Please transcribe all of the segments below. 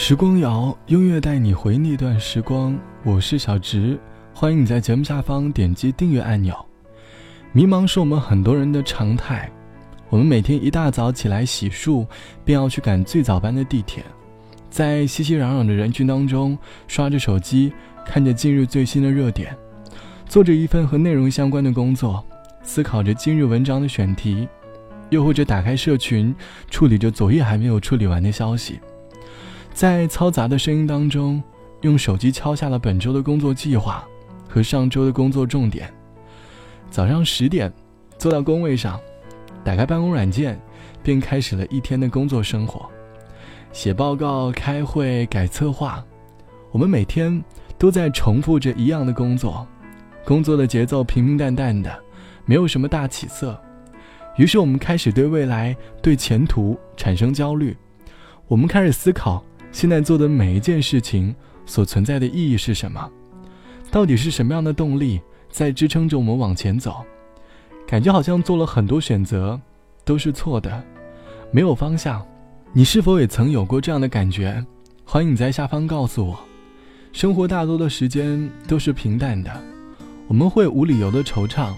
时光谣，音乐带你回那段时光。我是小植，欢迎你在节目下方点击订阅按钮。迷茫是我们很多人的常态，我们每天一大早起来洗漱，便要去赶最早班的地铁，在熙熙攘攘的人群当中刷着手机，看着今日最新的热点，做着一份和内容相关的工作，思考着今日文章的选题，又或者打开社群，处理着昨夜还没有处理完的消息。在嘈杂的声音当中，用手机敲下了本周的工作计划和上周的工作重点。早上十点，坐到工位上，打开办公软件，便开始了一天的工作生活。写报告、开会、改策划，我们每天都在重复着一样的工作，工作的节奏平平淡淡的，没有什么大起色。于是我们开始对未来、对前途产生焦虑，我们开始思考。现在做的每一件事情所存在的意义是什么？到底是什么样的动力在支撑着我们往前走？感觉好像做了很多选择，都是错的，没有方向。你是否也曾有过这样的感觉？欢迎你在下方告诉我。生活大多的时间都是平淡的，我们会无理由的惆怅，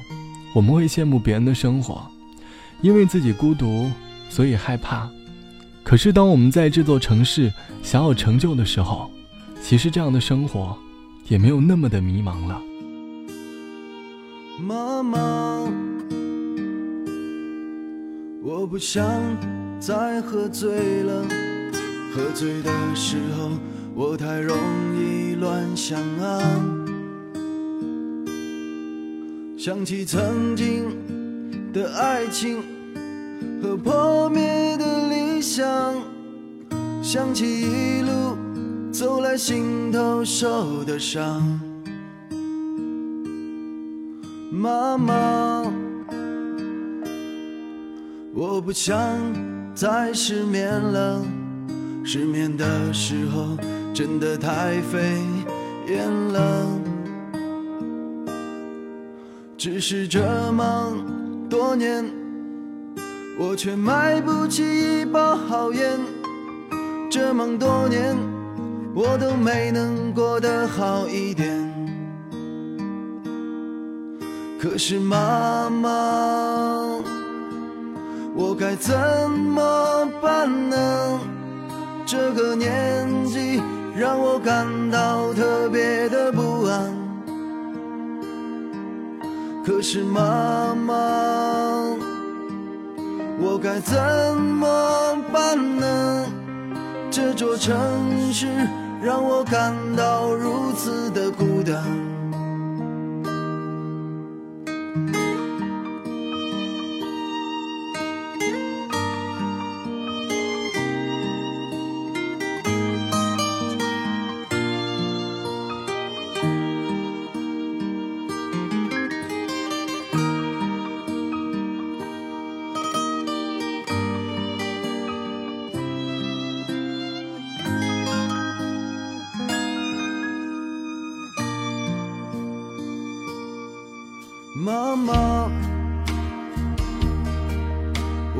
我们会羡慕别人的生活，因为自己孤独，所以害怕。可是，当我们在这座城市想要成就的时候，其实这样的生活也没有那么的迷茫了。妈妈，我不想再喝醉了。喝醉的时候，我太容易乱想啊。想起曾经的爱情和破灭。想想起一路走来心头受的伤，妈妈，我不想再失眠了。失眠的时候真的太费眼了，只是这么多年。我却买不起一包好烟，这么多年我都没能过得好一点。可是妈妈，我该怎么办呢？这个年纪让我感到特别的不安。可是妈妈。我该怎么办呢？这座城市让我感到如此的孤单。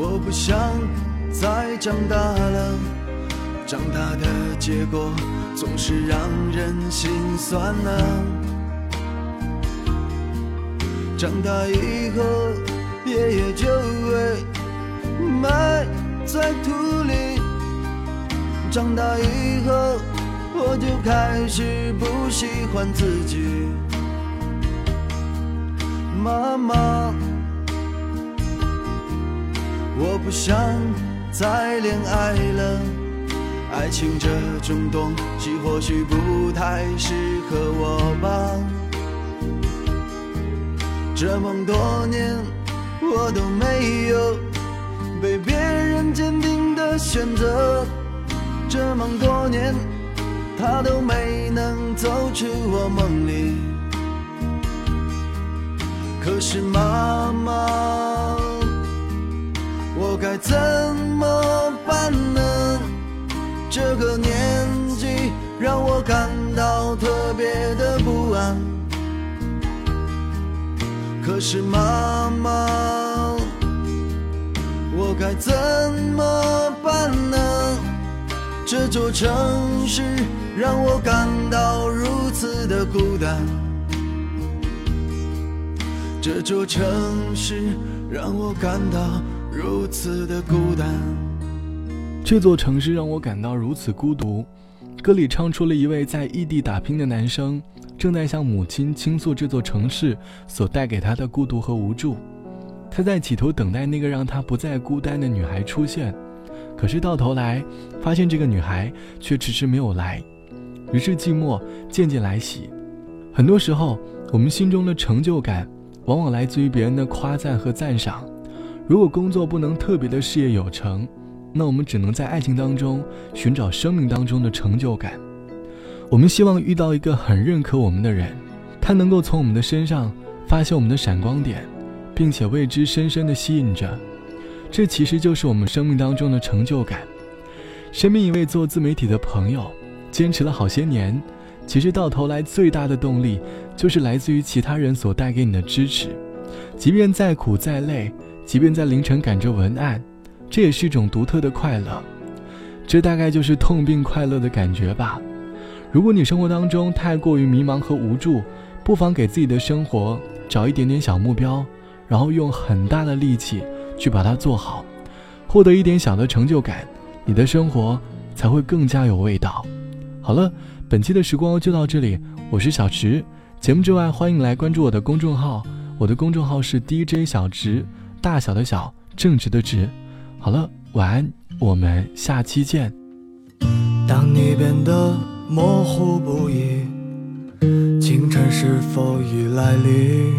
我不想再长大了，长大的结果总是让人心酸啊。长大以后，爷爷就会埋在土里，长大以后，我就开始不喜欢自己。妈妈，我不想再恋爱了。爱情这种东西或许不太适合我吧。这么多年，我都没有被别人坚定的选择。这么多年，他都没能走出我梦里。可是妈妈，我该怎么办呢？这个年纪让我感到特别的不安。可是妈妈，我该怎么办呢？这座城市让我感到如此的孤单。这座城市让我感到如此的孤单。这座城市让我感到如此孤独。歌里唱出了一位在异地打拼的男生，正在向母亲倾诉这座城市所带给他的孤独和无助。他在企图等待那个让他不再孤单的女孩出现，可是到头来发现这个女孩却迟迟没有来，于是寂寞渐渐来袭。很多时候，我们心中的成就感。往往来自于别人的夸赞和赞赏。如果工作不能特别的事业有成，那我们只能在爱情当中寻找生命当中的成就感。我们希望遇到一个很认可我们的人，他能够从我们的身上发现我们的闪光点，并且为之深深的吸引着。这其实就是我们生命当中的成就感。身边一位做自媒体的朋友，坚持了好些年。其实到头来，最大的动力就是来自于其他人所带给你的支持。即便再苦再累，即便在凌晨赶着文案，这也是一种独特的快乐。这大概就是痛并快乐的感觉吧。如果你生活当中太过于迷茫和无助，不妨给自己的生活找一点点小目标，然后用很大的力气去把它做好，获得一点小的成就感，你的生活才会更加有味道。好了。本期的时光就到这里，我是小池。节目之外，欢迎来关注我的公众号，我的公众号是 DJ 小直，大小的小，正直的直。好了，晚安，我们下期见。当你变得模糊不已，清晨是否已来临？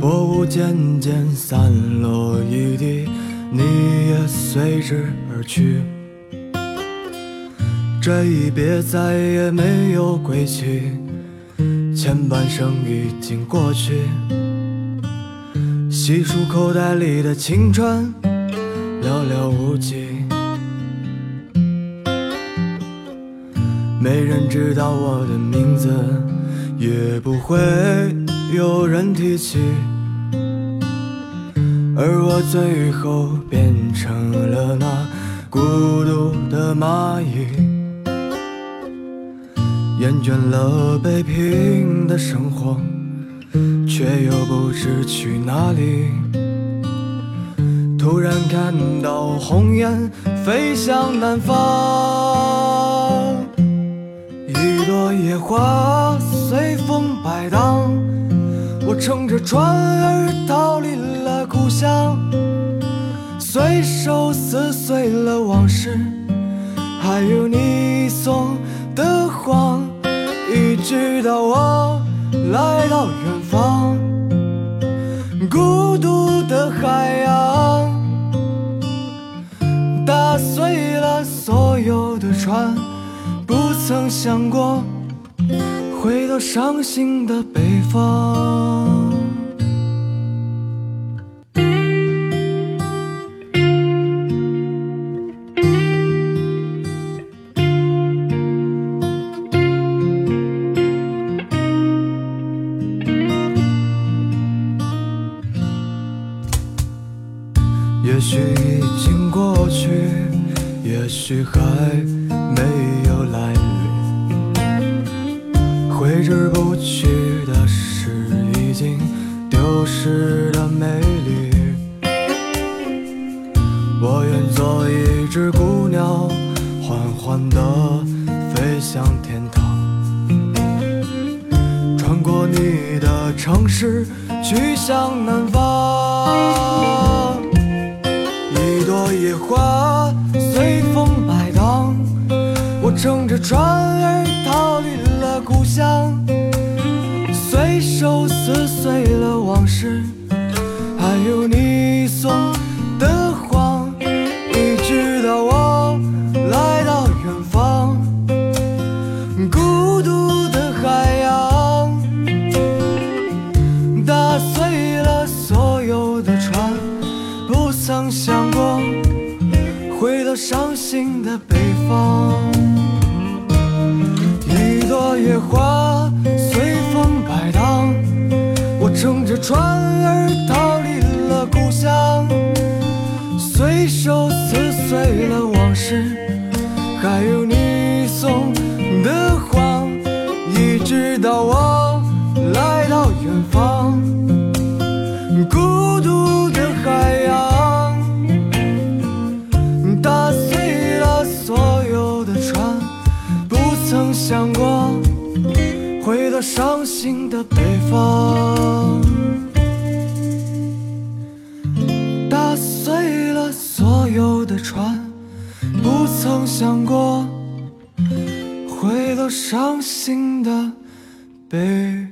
薄雾渐渐散落一地，你也随之而去。这一别再也没有归期，前半生已经过去。细数口袋里的青春，寥寥无几。没人知道我的名字，也不会有人提起。而我最后变成了那孤独的蚂蚁。厌倦了北平的生活，却又不知去哪里。突然看到红雁飞向南方，一朵野花随风摆荡。我乘着船儿逃离了故乡，随手撕碎了往事，还有你送。的谎，一直到我来到远方，孤独的海洋，打碎了所有的船，不曾想过回到伤心的北方。没有来临。挥之不去的是已经丢失的美丽。我愿做一只孤鸟，缓缓地飞向天堂，穿过你的城市，去向南方。转而。船儿逃离了故乡随手撕碎了往事还有你送的谎一直到我来到远方。的船不曾想过回到伤心的北